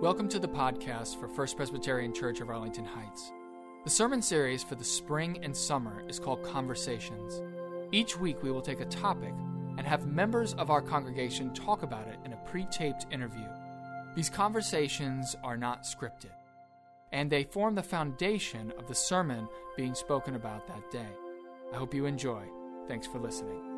Welcome to the podcast for First Presbyterian Church of Arlington Heights. The sermon series for the spring and summer is called Conversations. Each week we will take a topic and have members of our congregation talk about it in a pre taped interview. These conversations are not scripted, and they form the foundation of the sermon being spoken about that day. I hope you enjoy. Thanks for listening.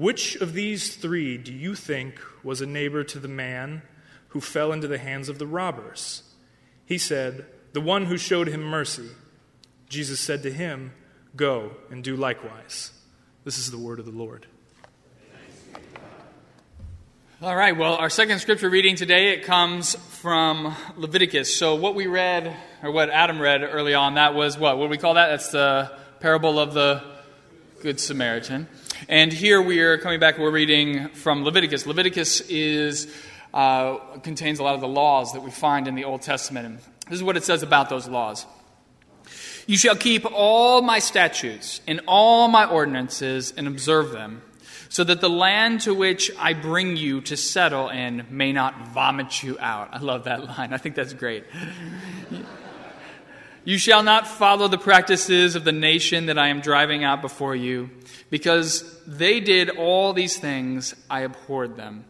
Which of these three do you think was a neighbor to the man who fell into the hands of the robbers? He said, The one who showed him mercy. Jesus said to him, Go and do likewise. This is the word of the Lord. All right, well, our second scripture reading today, it comes from Leviticus. So what we read, or what Adam read early on, that was what? What do we call that? That's the parable of the Good Samaritan. And here we are coming back, we're reading from Leviticus. Leviticus is, uh, contains a lot of the laws that we find in the Old Testament. This is what it says about those laws. You shall keep all my statutes and all my ordinances and observe them, so that the land to which I bring you to settle in may not vomit you out. I love that line. I think that's great. You shall not follow the practices of the nation that I am driving out before you, because they did all these things, I abhorred them.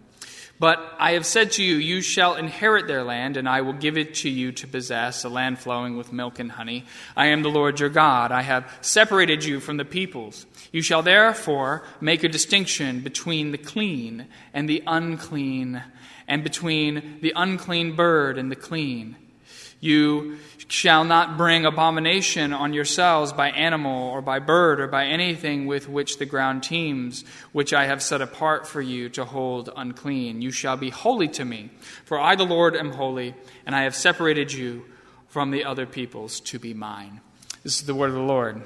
But I have said to you, You shall inherit their land, and I will give it to you to possess, a land flowing with milk and honey. I am the Lord your God. I have separated you from the peoples. You shall therefore make a distinction between the clean and the unclean, and between the unclean bird and the clean. You shall not bring abomination on yourselves by animal or by bird or by anything with which the ground teems, which I have set apart for you to hold unclean. You shall be holy to me, for I, the Lord, am holy, and I have separated you from the other peoples to be mine. This is the word of the Lord.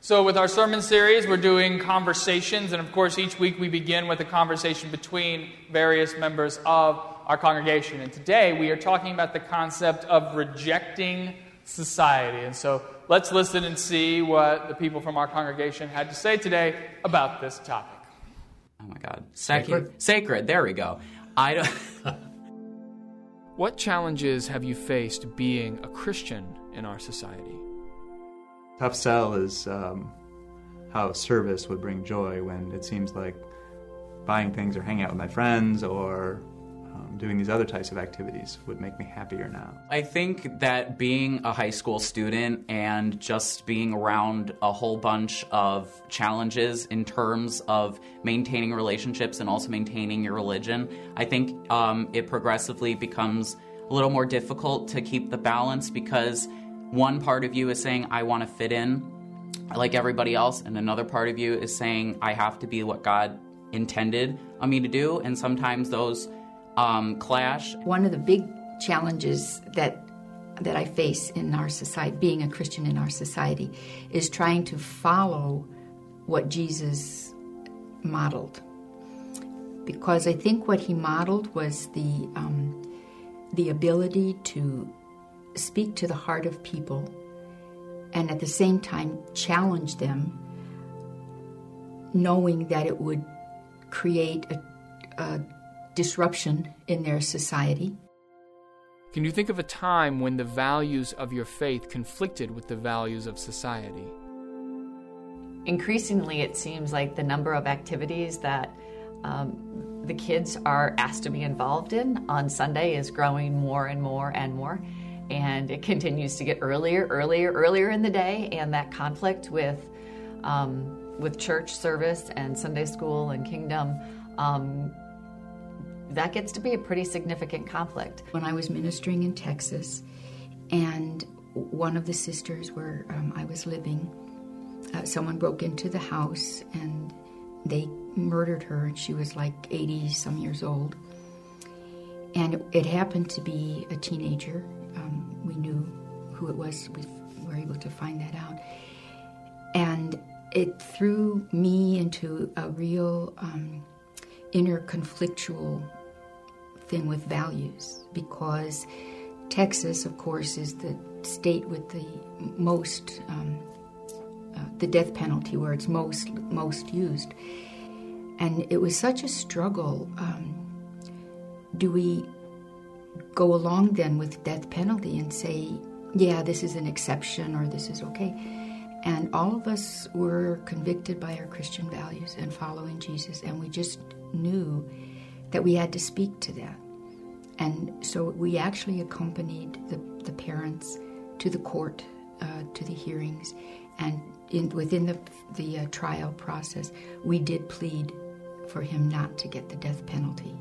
So, with our sermon series, we're doing conversations, and of course, each week we begin with a conversation between various members of our congregation. And today we are talking about the concept of rejecting society. And so let's listen and see what the people from our congregation had to say today about this topic. Oh my God. Sacred. Sacred. There we go. I don't. what challenges have you faced being a Christian in our society? Tough sell is um, how service would bring joy when it seems like buying things or hanging out with my friends or doing these other types of activities would make me happier now. I think that being a high school student and just being around a whole bunch of challenges in terms of maintaining relationships and also maintaining your religion, I think um, it progressively becomes a little more difficult to keep the balance because one part of you is saying, I want to fit in like everybody else, and another part of you is saying, I have to be what God intended on me to do, and sometimes those um, clash. One of the big challenges that that I face in our society, being a Christian in our society, is trying to follow what Jesus modeled. Because I think what he modeled was the um, the ability to speak to the heart of people, and at the same time challenge them, knowing that it would create a, a disruption in their society. Can you think of a time when the values of your faith conflicted with the values of society? Increasingly, it seems like the number of activities that um, the kids are asked to be involved in on Sunday is growing more and more and more. And it continues to get earlier, earlier, earlier in the day, and that conflict with um, with church service and Sunday school and kingdom um, that gets to be a pretty significant conflict. When I was ministering in Texas, and one of the sisters where um, I was living, uh, someone broke into the house and they murdered her, and she was like 80 some years old. And it, happened to be a teenager. Um, we knew who it was, we were able to find that out. And it threw me into a real um, inner conflictual thing with values because Texas, of course, is the state with the most um, uh, the death penalty, where it's most most used, and it was such a struggle. Um, do we go along then with death penalty and say, yeah, this is an exception or this is okay? And all of us were convicted by our Christian values and following Jesus, and we just knew that we had to speak to that. And so we actually accompanied the, the parents to the court, uh, to the hearings, and in, within the, the uh, trial process, we did plead for him not to get the death penalty.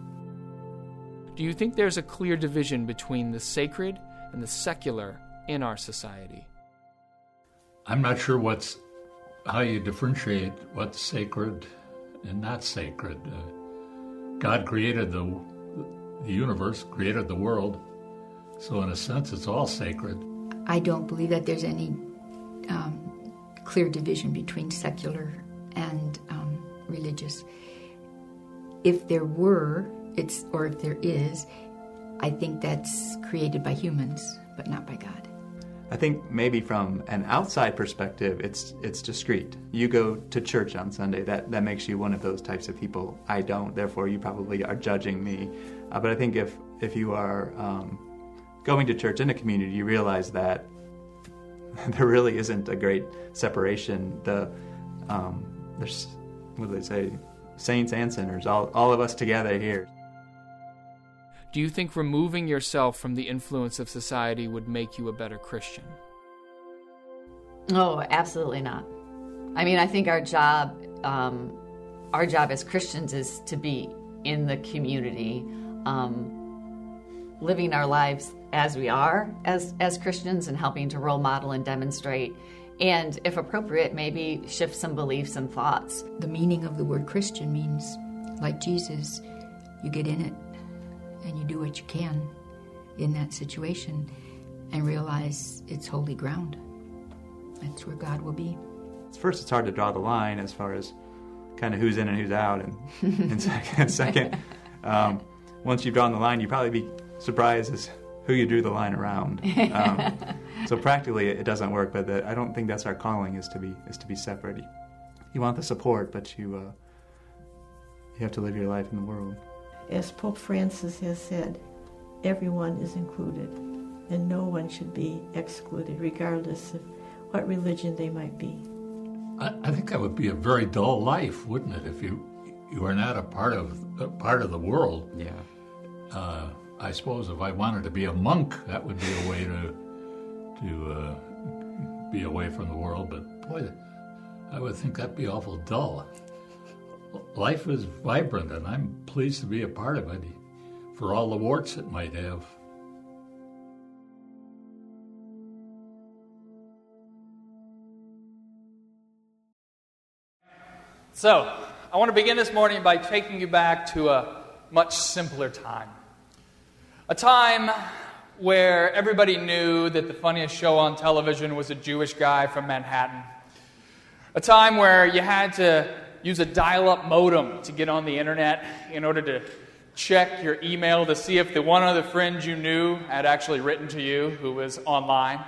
Do you think there's a clear division between the sacred and the secular in our society? I'm not sure what's how you differentiate what's sacred and not sacred. Uh, God created the the universe, created the world, so in a sense, it's all sacred. I don't believe that there's any um, clear division between secular and um, religious. If there were, it's or if there is, I think that's created by humans, but not by God. I think maybe from an outside perspective, it's it's discreet. You go to church on Sunday. That that makes you one of those types of people. I don't. Therefore, you probably are judging me. Uh, but I think if if you are um, going to church in a community, you realize that there really isn't a great separation. The um, there's what do they say, saints and sinners, all all of us together here. Do you think removing yourself from the influence of society would make you a better Christian? Oh, absolutely not. I mean, I think our job, um, our job as Christians, is to be in the community, um, living our lives as we are as as Christians, and helping to role model and demonstrate, and if appropriate, maybe shift some beliefs and thoughts. The meaning of the word Christian means, like Jesus, you get in it and you do what you can in that situation and realize it's holy ground. That's where God will be. First, it's hard to draw the line as far as kind of who's in and who's out, and, and second, second um, once you've drawn the line, you probably be surprised as who you drew the line around. Um, so practically, it doesn't work. But the, I don't think that's our calling is to be is to be separate. You, you want the support, but you uh, you have to live your life in the world. As Pope Francis has said, everyone is included, and no one should be excluded, regardless of what religion they might be. I, I think that would be a very dull life, wouldn't it, if you you are not a part of a part of the world? Yeah. Uh, I suppose if I wanted to be a monk, that would be a way to to uh, be away from the world. But boy, I would think that'd be awful dull life is vibrant, and I'm pleased to be a part of it for all the warts it might have. So, I want to begin this morning by taking you back to a much simpler time. A time where everybody knew that the funniest show on television was a Jewish guy from Manhattan. A time where you had to use a dial up modem to get on the internet in order to check your email to see if the one other friend you knew had actually written to you who was online.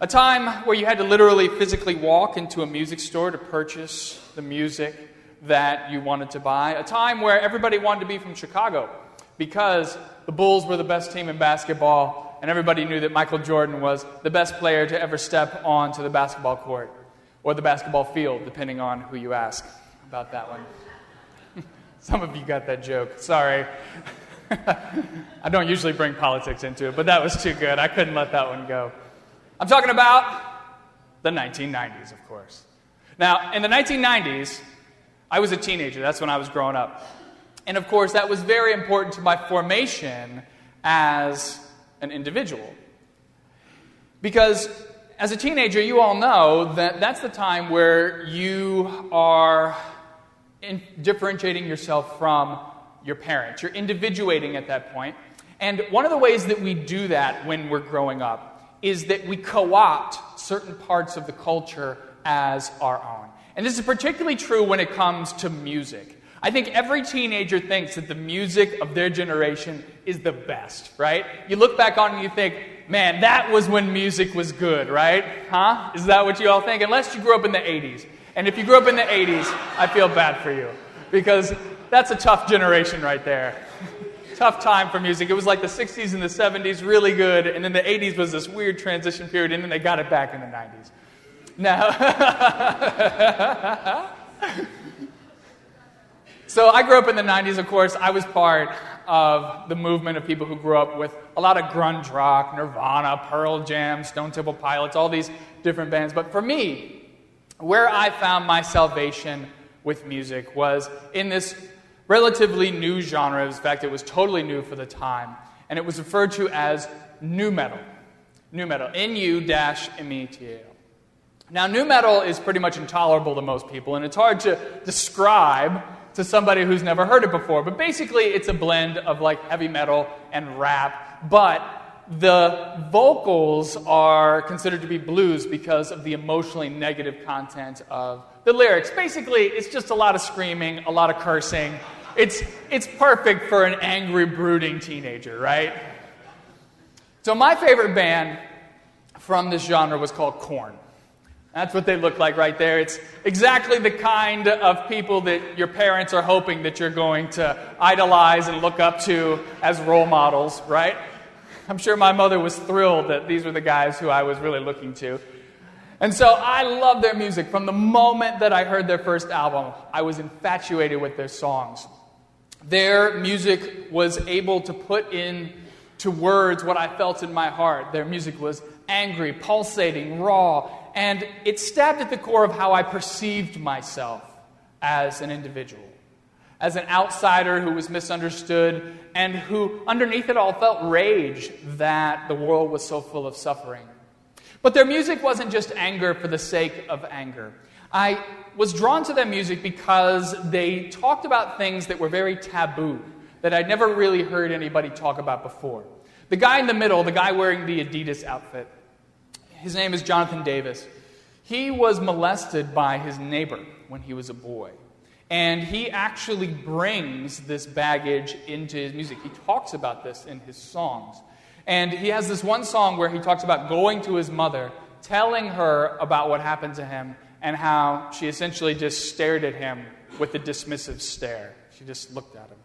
A time where you had to literally physically walk into a music store to purchase the music that you wanted to buy. A time where everybody wanted to be from Chicago because the Bulls were the best team in basketball and everybody knew that Michael Jordan was the best player to ever step onto the basketball court or the basketball field, depending on who you ask about that one. Some of you got that joke. Sorry. I don't usually bring politics into it, but that was too good. I couldn't let that one go. I'm talking about the 1990s, of course. Now, in the 1990s, I was a teenager. That's when I was growing up. And of course, that was very important to my formation as an individual. Because as a teenager, you all know that that's the time where you are differentiating yourself from your parents. You're individuating at that point. And one of the ways that we do that when we're growing up is that we co opt certain parts of the culture as our own. And this is particularly true when it comes to music. I think every teenager thinks that the music of their generation is the best, right? You look back on it and you think, man, that was when music was good, right? Huh? Is that what you all think? Unless you grew up in the 80s. And if you grew up in the 80s, I feel bad for you because that's a tough generation right there. tough time for music. It was like the 60s and the 70s, really good, and then the 80s was this weird transition period, and then they got it back in the 90s. Now, so I grew up in the 90s, of course. I was part of the movement of people who grew up with a lot of grunge rock, Nirvana, Pearl Jam, Stone Temple Pilots, all these different bands. But for me, where I found my salvation with music was in this relatively new genre. In fact, it was totally new for the time, and it was referred to as nu metal. Nu metal. N U M E T A L. Now, nu metal is pretty much intolerable to most people, and it's hard to describe to somebody who's never heard it before. But basically, it's a blend of like heavy metal and rap, but the vocals are considered to be blues because of the emotionally negative content of the lyrics. Basically, it's just a lot of screaming, a lot of cursing. It's, it's perfect for an angry, brooding teenager, right? So, my favorite band from this genre was called Korn. That's what they look like right there. It's exactly the kind of people that your parents are hoping that you're going to idolize and look up to as role models, right? I'm sure my mother was thrilled that these were the guys who I was really looking to. And so I love their music. From the moment that I heard their first album, I was infatuated with their songs. Their music was able to put into words what I felt in my heart. Their music was angry, pulsating, raw, and it stabbed at the core of how I perceived myself as an individual, as an outsider who was misunderstood, and who, underneath it all, felt rage that the world was so full of suffering. But their music wasn't just anger for the sake of anger. I was drawn to their music because they talked about things that were very taboo, that I'd never really heard anybody talk about before. The guy in the middle, the guy wearing the Adidas outfit, his name is Jonathan Davis. He was molested by his neighbor when he was a boy. And he actually brings this baggage into his music. He talks about this in his songs. And he has this one song where he talks about going to his mother, telling her about what happened to him, and how she essentially just stared at him with a dismissive stare. She just looked at him.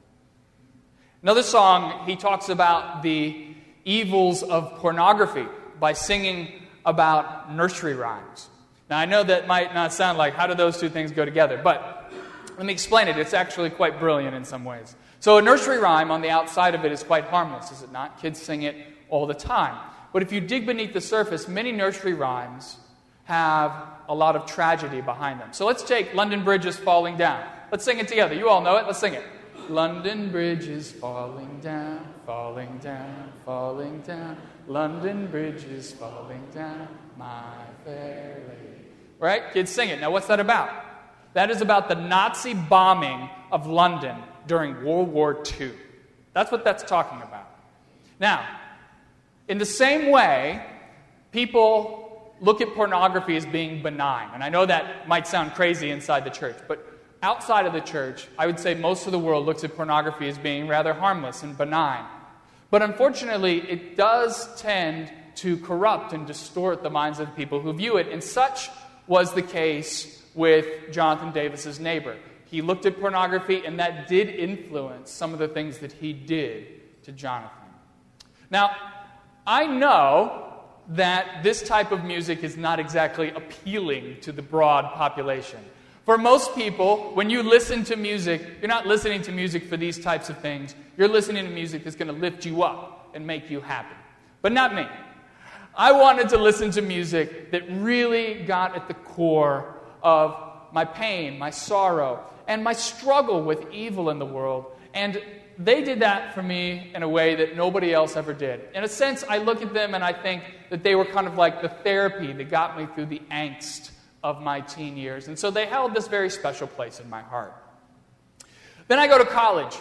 Another song, he talks about the evils of pornography by singing about nursery rhymes. Now, I know that might not sound like how do those two things go together, but let me explain it. It's actually quite brilliant in some ways. So, a nursery rhyme on the outside of it is quite harmless, is it not? Kids sing it all the time. But if you dig beneath the surface, many nursery rhymes have a lot of tragedy behind them. So, let's take London Bridge is Falling Down. Let's sing it together. You all know it. Let's sing it. London Bridge is falling down, falling down, falling down. London Bridge is falling down, my fair lady. Right? Kids sing it. Now, what's that about? That is about the Nazi bombing of London during World War II. That's what that's talking about. Now, in the same way, people look at pornography as being benign. And I know that might sound crazy inside the church, but outside of the church, I would say most of the world looks at pornography as being rather harmless and benign. But unfortunately, it does tend to corrupt and distort the minds of the people who view it, and such was the case with Jonathan Davis's neighbor. He looked at pornography, and that did influence some of the things that he did to Jonathan. Now, I know that this type of music is not exactly appealing to the broad population. For most people, when you listen to music, you're not listening to music for these types of things. You're listening to music that's going to lift you up and make you happy. But not me. I wanted to listen to music that really got at the core of my pain, my sorrow, and my struggle with evil in the world. And they did that for me in a way that nobody else ever did. In a sense, I look at them and I think that they were kind of like the therapy that got me through the angst of my teen years. And so they held this very special place in my heart. Then I go to college.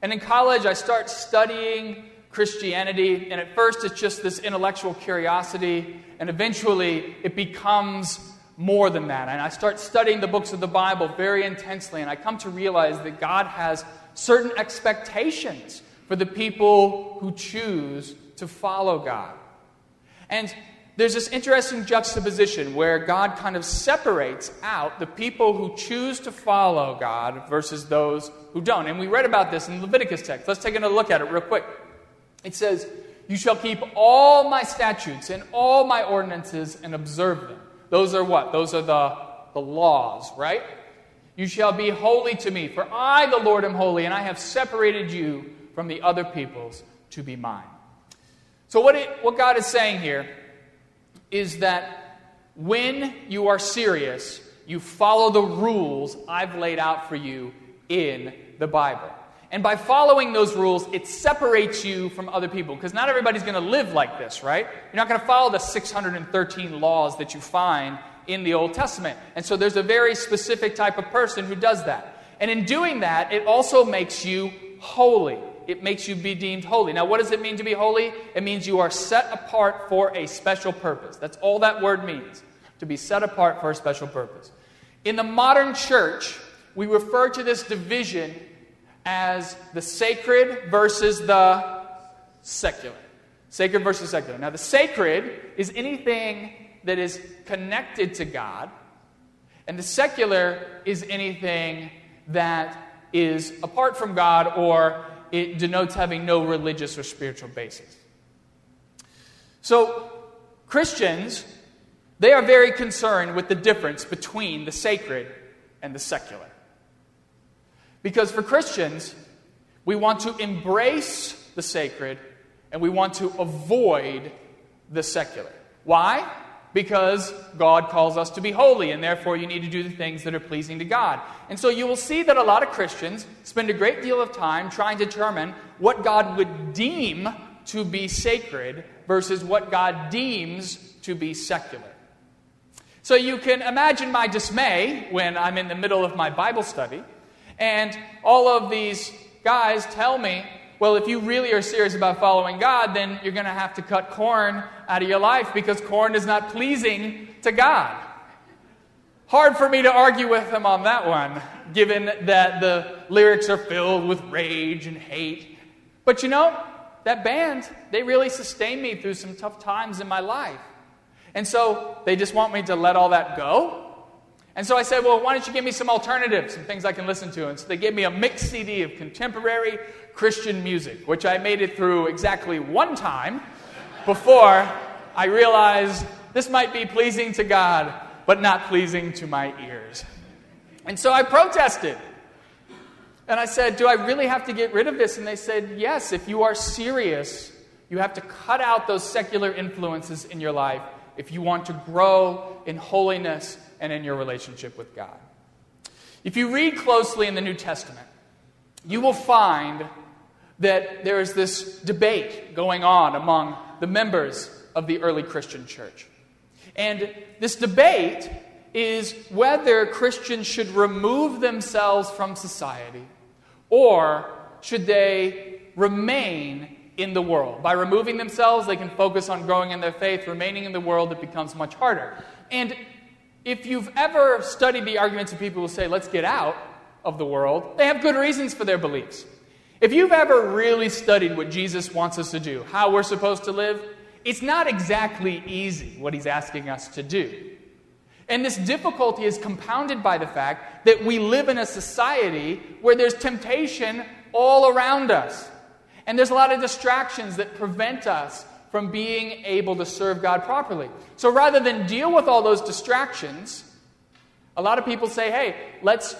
And in college, I start studying Christianity. And at first, it's just this intellectual curiosity. And eventually, it becomes more than that. And I start studying the books of the Bible very intensely. And I come to realize that God has certain expectations for the people who choose to follow God. And there's this interesting juxtaposition where God kind of separates out the people who choose to follow God versus those who don't. And we read about this in the Leviticus text. Let's take another look at it real quick. It says, You shall keep all my statutes and all my ordinances and observe them. Those are what? Those are the, the laws, right? You shall be holy to me, for I, the Lord, am holy, and I have separated you from the other peoples to be mine. So, what, it, what God is saying here is that when you are serious, you follow the rules I've laid out for you in the Bible. And by following those rules, it separates you from other people because not everybody's going to live like this, right? You're not going to follow the 613 laws that you find in the Old Testament. And so there's a very specific type of person who does that. And in doing that, it also makes you holy it makes you be deemed holy. Now, what does it mean to be holy? It means you are set apart for a special purpose. That's all that word means, to be set apart for a special purpose. In the modern church, we refer to this division as the sacred versus the secular. Sacred versus secular. Now, the sacred is anything that is connected to God, and the secular is anything that is apart from God or it denotes having no religious or spiritual basis. So, Christians, they are very concerned with the difference between the sacred and the secular. Because for Christians, we want to embrace the sacred and we want to avoid the secular. Why? because God calls us to be holy, and therefore you need to do the things that are pleasing to God. And so you will see that a lot of Christians spend a great deal of time trying to determine what God would deem to be sacred versus what God deems to be secular. So you can imagine my dismay when I'm in the middle of my Bible study, and all of these guys tell me, well, if you really are serious about following God, then you're going to have to cut Korn out of your life because Korn is not pleasing to God. Hard for me to argue with them on that one, given that the lyrics are filled with rage and hate. But you know, that band, they really sustained me through some tough times in my life. And so they just want me to let all that go. And so I said, well, why don't you give me some alternatives, some things I can listen to? And so they gave me a mixed CD of contemporary Christian music, which I made it through exactly one time before I realized this might be pleasing to God, but not pleasing to my ears. And so I protested. And I said, Do I really have to get rid of this? And they said, Yes, if you are serious, you have to cut out those secular influences in your life if you want to grow in holiness and in your relationship with God. If you read closely in the New Testament, you will find that there is this debate going on among the members of the early Christian church. And this debate is whether Christians should remove themselves from society or should they remain in the world. By removing themselves, they can focus on growing in their faith. Remaining in the world, it becomes much harder. And if you've ever studied the arguments of people who say, let's get out of the world, they have good reasons for their beliefs. If you've ever really studied what Jesus wants us to do, how we're supposed to live, it's not exactly easy what he's asking us to do. And this difficulty is compounded by the fact that we live in a society where there's temptation all around us. And there's a lot of distractions that prevent us from being able to serve God properly. So rather than deal with all those distractions, A lot of people say, hey, let's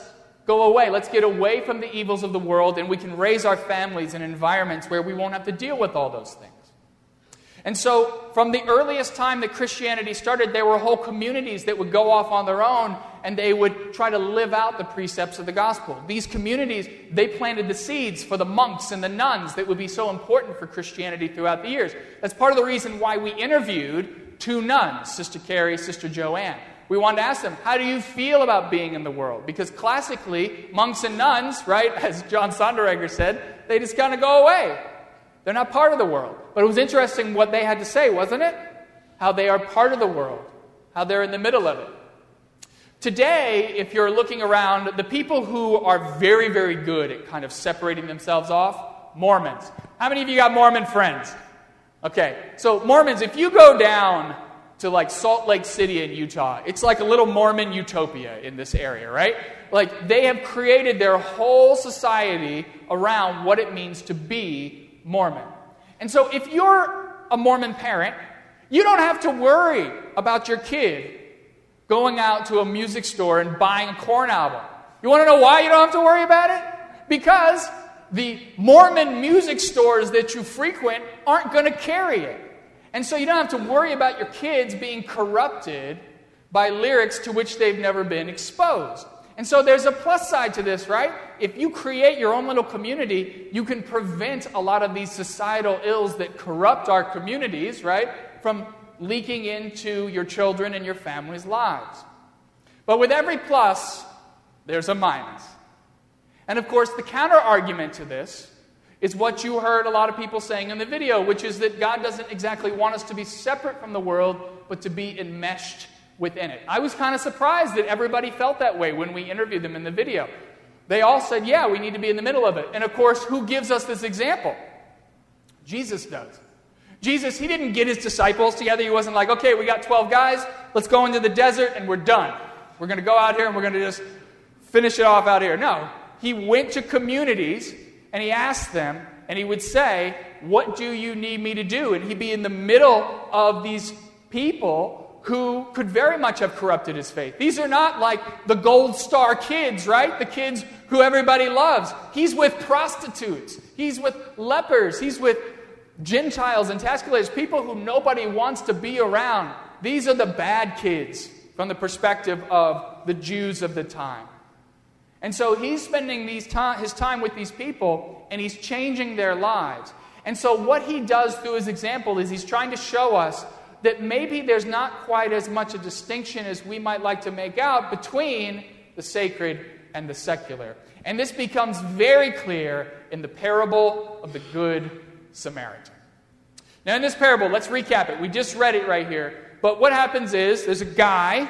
go away. Let's get away from the evils of the world and we can raise our families in environments where we won't have to deal with all those things. And so, from the earliest time that Christianity started, there were whole communities that would go off on their own and they would try to live out the precepts of the gospel. These communities, they planted the seeds for the monks and the nuns that would be so important for Christianity throughout the years. That's part of the reason why we interviewed two nuns, Sister Carrie, Sister Joanne. We wanted to ask them, how do you feel about being in the world? Because classically, monks and nuns, right, as John Sonderegger said, they just kind of go away. They're not part of the world. But it was interesting what they had to say, wasn't it? How they are part of the world, how they're in the middle of it. Today, if you're looking around, the people who are very, very good at kind of separating themselves off, Mormons. How many of you got Mormon friends? Okay, so Mormons, if you go down to like Salt Lake City in Utah, it's like a little Mormon utopia in this area, right? Like they have created their whole society around what it means to be Mormon. And so if you're a Mormon parent, you don't have to worry about your kid going out to a music store and buying a Korn album. You want to know why you don't have to worry about it? Because the Mormon music stores that you frequent aren't going to carry it. And so you don't have to worry about your kids being corrupted by lyrics to which they've never been exposed. And so there's a plus side to this, right? If you create your own little community, you can prevent a lot of these societal ills that corrupt our communities, right, from leaking into your children and your family's lives. But with every plus, there's a minus. And of course, the counter argument to this is what you heard a lot of people saying in the video, which is that God doesn't exactly want us to be separate from the world, but to be enmeshed within it. I was kind of surprised that everybody felt that way when we interviewed them in the video. They all said, Yeah, we need to be in the middle of it. And of course, who gives us this example? Jesus does. Jesus, he didn't get his disciples together. He wasn't like, okay, we got 12 guys, let's go into the desert and we're done. We're going to go out here and we're going to just finish it off out here. No, he went to communities and he asked them, and he would say, What do you need me to do? And he'd be in the middle of these people who could very much have corrupted his faith. These are not like the gold star kids, right? The kids who everybody loves. He's with prostitutes, he's with lepers, he's with Gentiles and tax collectors, people who nobody wants to be around. These are the bad kids from the perspective of the Jews of the time. And so he's spending time, his time with these people and he's changing their lives. And so what he does through his example is he's trying to show us that maybe there's not quite as much a distinction as we might like to make out between the sacred and the secular. And this becomes very clear in the parable of the Good Samaritan. Now, in this parable, let's recap it. We just read it right here. But what happens is there's a guy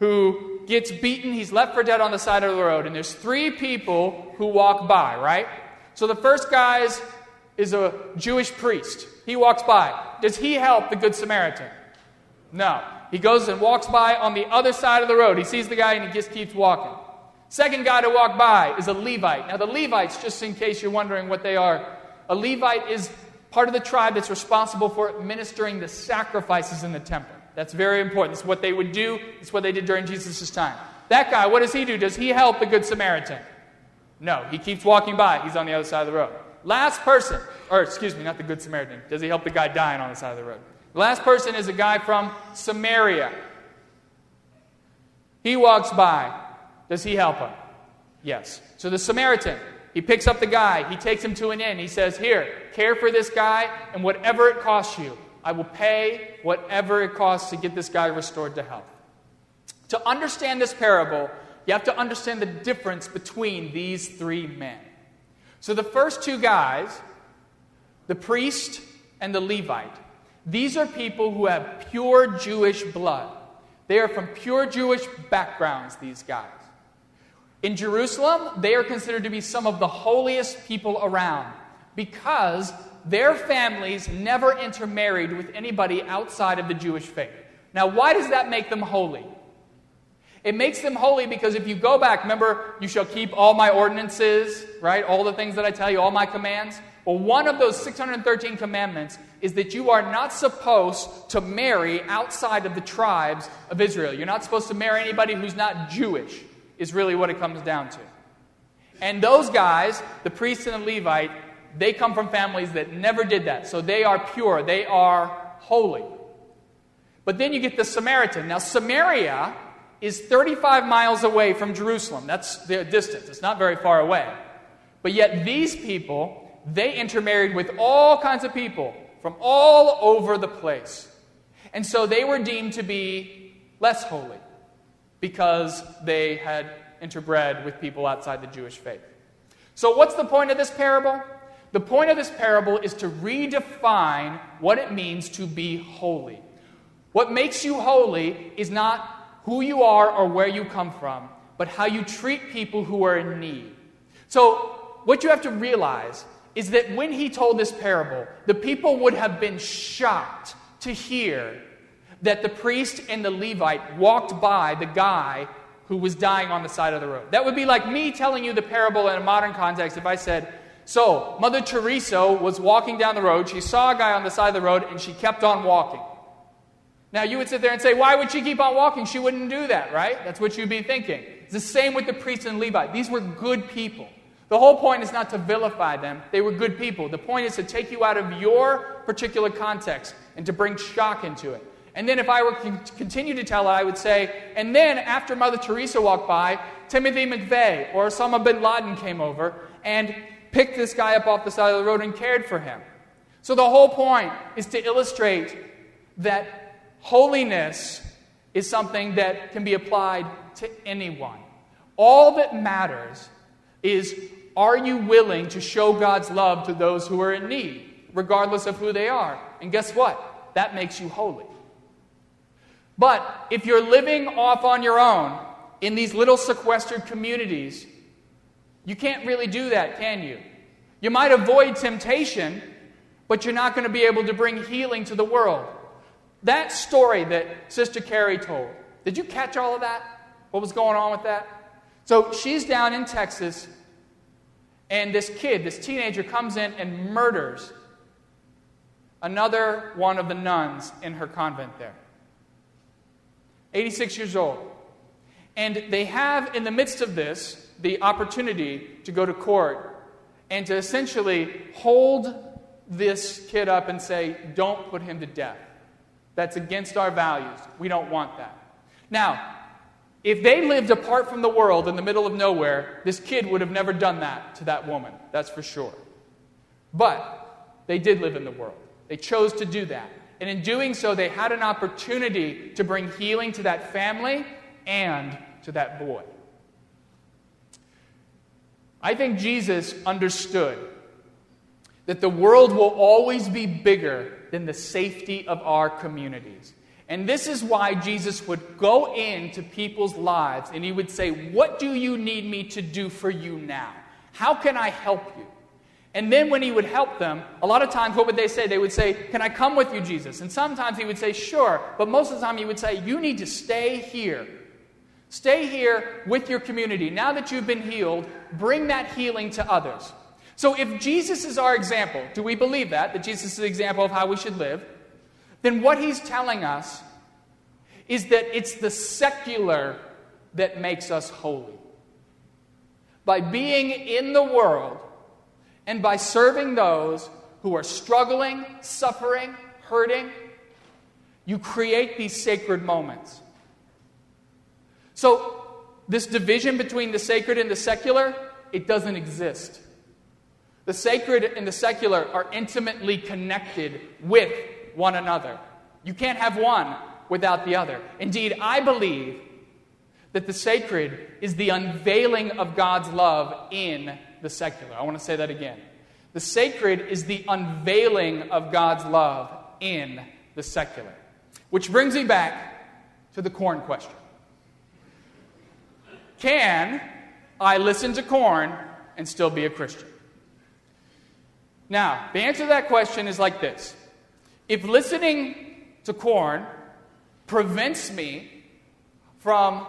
who gets beaten, he's left for dead on the side of the road, and there's three people who walk by, right? So the first guy is, a Jewish priest. He walks by. Does he help the Good Samaritan? No. He goes and walks by on the other side of the road. He sees the guy and he just keeps walking. Second guy to walk by is a Levite. Now, the Levites, just in case you're wondering what they are, a Levite is part of the tribe that's responsible for administering the sacrifices in the temple. That's very important. It's what they would do, it's what they did during Jesus' time. That guy, what does he do? Does he help the Good Samaritan? No, he keeps walking by. He's on the other side of the road. Last person, or excuse me, not the Good Samaritan. Does he help the guy dying on the side of the road? The last person is a guy from Samaria. He walks by. Does he help him? Yes. So the Samaritan, he picks up the guy, he takes him to an inn. He says, Here, care for this guy, and whatever it costs you, I will pay whatever it costs to get this guy restored to health. To understand this parable, you have to understand the difference between these three men. So the first two guys, the priest and the Levite, these are people who have pure Jewish blood. They are from pure Jewish backgrounds, these guys. In Jerusalem, they are considered to be some of the holiest people around because their families never intermarried with anybody outside of the Jewish faith. Now, why does that make them holy? It makes them holy because if you go back, remember, you shall keep all my ordinances, right? All the things that I tell you, all my commands. Well, one of those 613 commandments is that you are not supposed to marry outside of the tribes of Israel. You're not supposed to marry anybody who's not Jewish, is really what it comes down to. And those guys, the priest and the Levite, they come from families that never did that. So they are pure, they are holy. But then you get the Samaritan. Now, Samaria is 35 miles away from Jerusalem. That's the distance, it's not very far away. But yet, these people, they intermarried with all kinds of people from all over the place. And so they were deemed to be less holy because they had interbred with people outside the Jewish faith. So, what's the point of this parable? The point of this parable is to redefine what it means to be holy. What makes you holy is not who you are or where you come from, but how you treat people who are in need. So, what you have to realize is that when he told this parable, the people would have been shocked to hear that the priest and the Levite walked by the guy who was dying on the side of the road. That would be like me telling you the parable in a modern context if I said, So, Mother Teresa was walking down the road, she saw a guy on the side of the road, and she kept on walking. Now, you would sit there and say, Why would she keep on walking? She wouldn't do that, right? That's what you'd be thinking. It's the same with the priests and Levite. These were good people. The whole point is not to vilify them, they were good people. The point is to take you out of your particular context and to bring shock into it. And then, if I were to continue to tell it, I would say, and then after Mother Teresa walked by, Timothy McVeigh or Osama bin Laden came over and picked this guy up off the side of the road and cared for him. So, the whole point is to illustrate that Holiness is something that can be applied to anyone. All that matters is are you willing to show God's love to those who are in need, regardless of who they are? And guess what? That makes you holy. But if you're living off on your own in these little sequestered communities, you can't really do that, can you? You might avoid temptation, but you're not going to be able to bring healing to the world. That story that Sister Carrie told, did you catch all of that? What was going on with that? So she's down in Texas, and this kid, this teenager, comes in and murders another one of the nuns in her convent there. 86 years old. And they have, in the midst of this, the opportunity to go to court and to essentially hold this kid up and say, don't put him to death. That's against our values. We don't want that. Now, if they lived apart from the world in the middle of nowhere, this kid would have never done that to that woman. That's for sure. But they did live in the world. They chose to do that. And in doing so, they had an opportunity to bring healing to that family and to that boy. I think Jesus understood that the world will always be bigger than the safety of our communities. And this is why Jesus would go into people's lives and he would say, What do you need me to do for you now? How can I help you? And then when he would help them, a lot of times what would they say? They would say, Can I come with you, Jesus? And sometimes he would say, Sure. But most of the time he would say, You need to stay here. Stay here with your community. Now that you've been healed, bring that healing to others. So, if Jesus is our example, do we believe that? That Jesus is the example of how we should live? Then what he's telling us is that it's the secular that makes us holy. By being in the world and by serving those who are struggling, suffering, hurting, you create these sacred moments. So, this division between the sacred and the secular, it doesn't exist. The sacred and the secular are intimately connected with one another. You can't have one without the other. Indeed, I believe that the sacred is the unveiling of God's love in the secular. I want to say that again. The sacred is the unveiling of God's love in the secular. Which brings me back to the Korn question Can I listen to Korn and still be a Christian? Now, the answer to that question is like this If listening to Korn prevents me from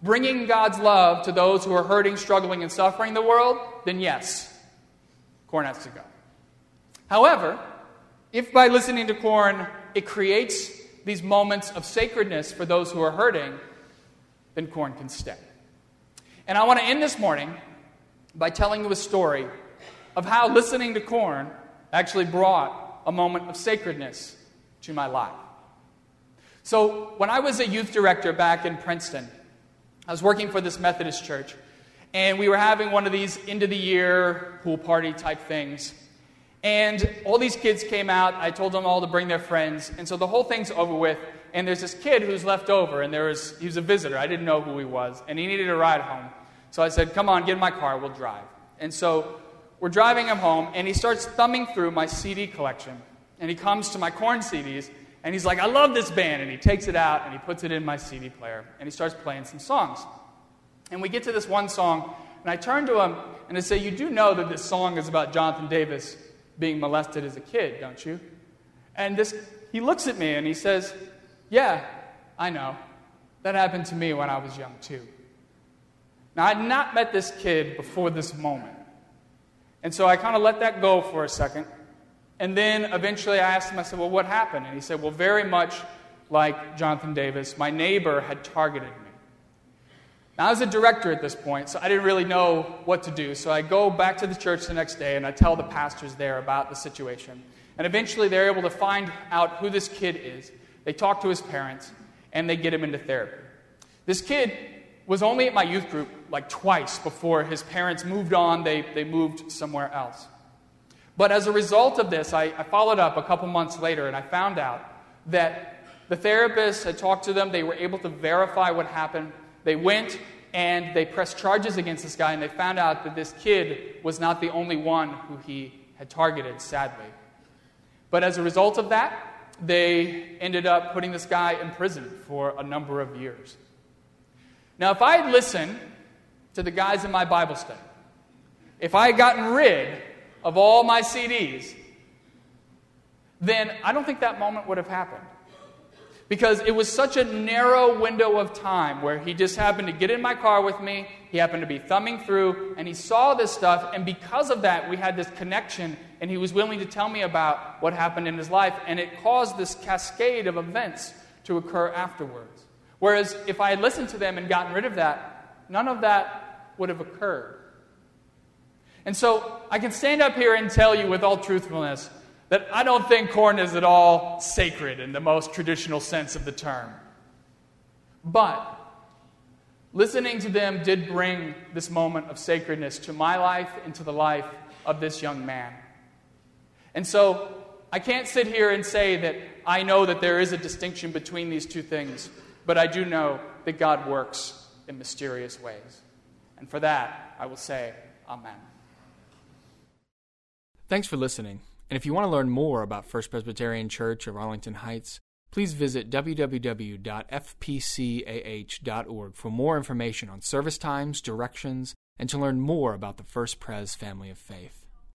bringing God's love to those who are hurting, struggling, and suffering in the world, then yes, Korn has to go. However, if by listening to Korn it creates these moments of sacredness for those who are hurting, then Korn can stay. And I want to end this morning by telling you a story of how listening to Korn actually brought a moment of sacredness to my life. So, when I was a youth director back in Princeton, I was working for this Methodist church, and we were having one of these end of the year pool party type things. And all these kids came out. I told them all to bring their friends. And so the whole thing's over with. And there's this kid who's left over, and there was, he was a visitor. I didn't know who he was. And he needed a ride home. So I said, Come on, get in my car, we'll drive. And so we're driving him home, and he starts thumbing through my CD collection. And he comes to my Korn CDs, and he's like, I love this band. And he takes it out and he puts it in my CD player, and he starts playing some songs. And we get to this one song, and I turn to him and I say, You do know that this song is about Jonathan Davis being molested as a kid, don't you? And this, he looks at me and he says, Yeah, I know. That happened to me when I was young, too. Now, I'd not met this kid before this moment. And so I kind of let that go for a second. And then eventually I asked him, I said, Well, what happened? And he said, Well, very much like Jonathan Davis, my neighbor had targeted me. Now, I was a director at this point, so I didn't really know what to do. So I go back to the church the next day and I tell the pastors there about the situation. And eventually they're able to find out who this kid is. They talk to his parents and they get him into therapy. This kid was only at my youth group like twice before his parents moved on, they, they moved somewhere else. But as a result of this, I, I followed up a couple months later and I found out that the therapist had talked to them, they were able to verify what happened they went and they pressed charges against this guy, and they found out that this kid was not the only one who he had targeted, sadly. But as a result of that, they ended up putting this guy in prison for a number of years. Now, if I had listened to the guys in my Bible study, if I had gotten rid of all my CDs, then I don't think that moment would have happened because it was such a narrow window of time where he just happened to get in my car with me, he happened to be thumbing through, and he saw this stuff, and because of that, we had this connection, and he was willing to tell me about what happened in his life, and it caused this cascade of events to occur afterwards. Whereas if I had listened to them and gotten rid of that, none of that would have occurred. And so I can stand up here and tell you with all truthfulness that I don't think Korn is at all sacred in the most traditional sense of the term. But listening to them did bring this moment of sacredness to my life and to the life of this young man. And so I can't sit here and say that I know that there is a distinction between these two things, but I do know that God works in mysterious ways. And for that, I will say, Amen. Thanks for listening. And if you want to learn more about First Presbyterian Church of Arlington Heights, please visit www.fpcah.org for more information on service times, directions, and to learn more about the First Pres family of faith.